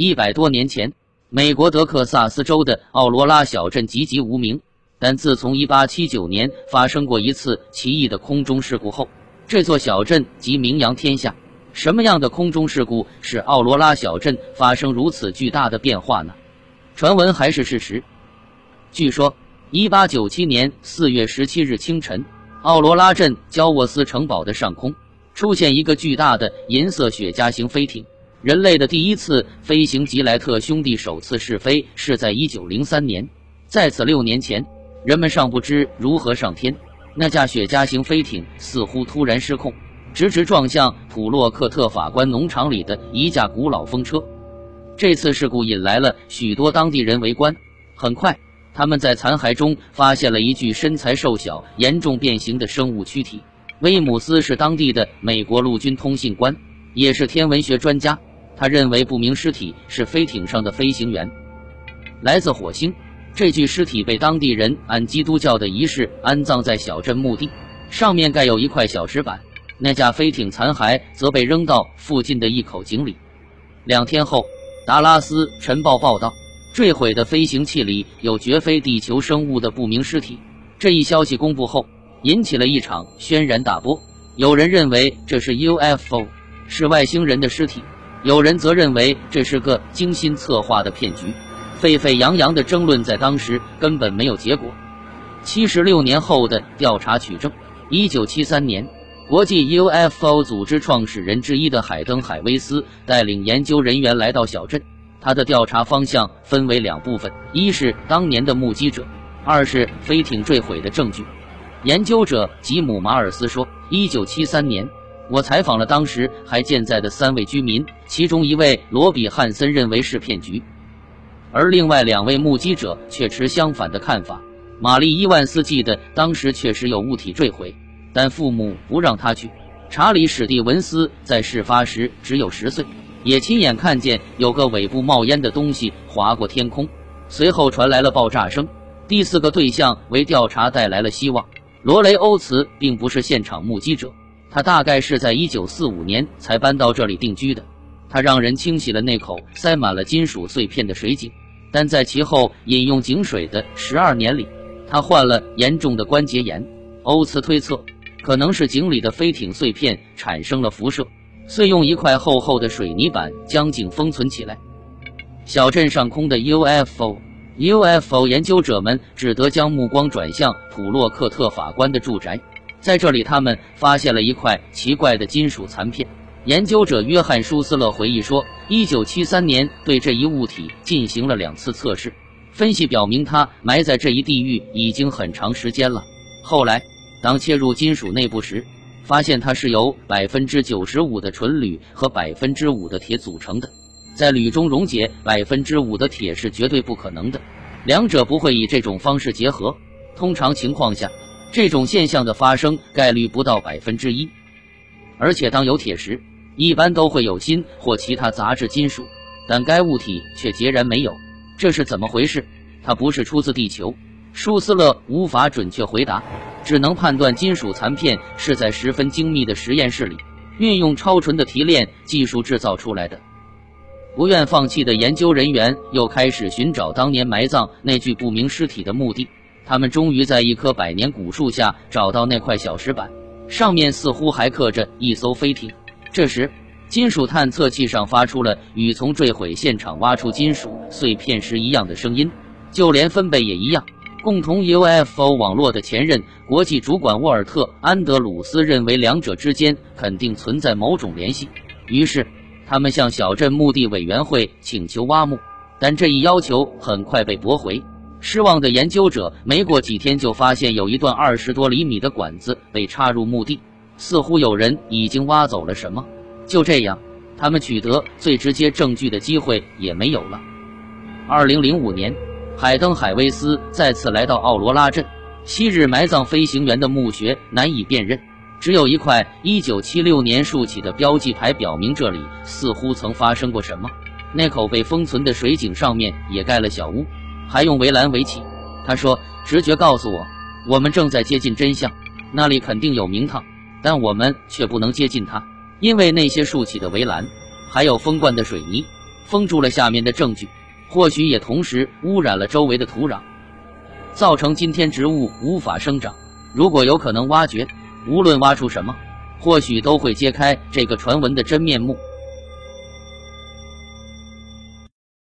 一百多年前，美国德克萨斯州的奥罗拉小镇籍籍无名，但自从1879年发生过一次奇异的空中事故后，这座小镇即名扬天下。什么样的空中事故使奥罗拉小镇发生如此巨大的变化呢？传闻还是事实？据说，1897年4月17日清晨，奥罗拉镇焦沃斯城堡的上空出现一个巨大的银色雪茄型飞艇。人类的第一次飞行吉莱特兄弟首次试飞是在1903年，在此六年前，人们尚不知如何上天。那架雪茄型飞艇似乎突然失控，直直撞向普洛克特法官农场里的一架古老风车。这次事故引来了许多当地人围观。很快，他们在残骸中发现了一具身材瘦小、严重变形的生物躯体。威姆斯是当地的美国陆军通信官，也是天文学专家。他认为不明尸体是飞艇上的飞行员，来自火星。这具尸体被当地人按基督教的仪式安葬在小镇墓地，上面盖有一块小石板。那架飞艇残骸则被扔到附近的一口井里。两天后，达拉斯晨报报道，坠毁的飞行器里有绝非地球生物的不明尸体。这一消息公布后，引起了一场轩然大波。有人认为这是 UFO，是外星人的尸体。有人则认为这是个精心策划的骗局，沸沸扬扬的争论在当时根本没有结果。七十六年后的调查取证，一九七三年，国际 UFO 组织创始人之一的海登·海威斯带领研究人员来到小镇。他的调查方向分为两部分：一是当年的目击者，二是飞艇坠毁的证据。研究者吉姆·马尔斯说：“一九七三年。”我采访了当时还健在的三位居民，其中一位罗比·汉森认为是骗局，而另外两位目击者却持相反的看法。玛丽·伊万斯记得当时确实有物体坠毁，但父母不让他去。查理·史蒂文斯在事发时只有十岁，也亲眼看见有个尾部冒烟的东西划过天空，随后传来了爆炸声。第四个对象为调查带来了希望。罗雷欧茨并不是现场目击者。他大概是在1945年才搬到这里定居的。他让人清洗了那口塞满了金属碎片的水井，但在其后饮用井水的十二年里，他患了严重的关节炎。欧茨推测，可能是井里的飞艇碎片产生了辐射，遂用一块厚厚的水泥板将井封存起来。小镇上空的 UFO，UFO 研究者们只得将目光转向普洛克特法官的住宅。在这里，他们发现了一块奇怪的金属残片。研究者约翰·舒斯勒回忆说，1973年对这一物体进行了两次测试，分析表明它埋在这一地域已经很长时间了。后来，当切入金属内部时，发现它是由百分之九十五的纯铝和百分之五的铁组成的。在铝中溶解百分之五的铁是绝对不可能的，两者不会以这种方式结合。通常情况下。这种现象的发生概率不到百分之一，而且当有铁时，一般都会有锌或其他杂质金属，但该物体却截然没有，这是怎么回事？它不是出自地球？舒斯勒无法准确回答，只能判断金属残片是在十分精密的实验室里，运用超纯的提炼技术制造出来的。不愿放弃的研究人员又开始寻找当年埋葬那具不明尸体的墓地。他们终于在一棵百年古树下找到那块小石板，上面似乎还刻着一艘飞艇。这时，金属探测器上发出了与从坠毁现场挖出金属碎片时一样的声音，就连分贝也一样。共同 UFO 网络的前任国际主管沃尔特·安德鲁斯认为两者之间肯定存在某种联系，于是他们向小镇墓地委员会请求挖墓，但这一要求很快被驳回。失望的研究者没过几天就发现有一段二十多厘米的管子被插入墓地，似乎有人已经挖走了什么。就这样，他们取得最直接证据的机会也没有了。二零零五年，海登·海威斯再次来到奥罗拉镇，昔日埋葬飞行员的墓穴难以辨认，只有一块一九七六年竖起的标记牌表明这里似乎曾发生过什么。那口被封存的水井上面也盖了小屋。还用围栏围起。他说：“直觉告诉我，我们正在接近真相。那里肯定有名堂，但我们却不能接近它，因为那些竖起的围栏，还有封灌的水泥，封住了下面的证据，或许也同时污染了周围的土壤，造成今天植物无法生长。如果有可能挖掘，无论挖出什么，或许都会揭开这个传闻的真面目。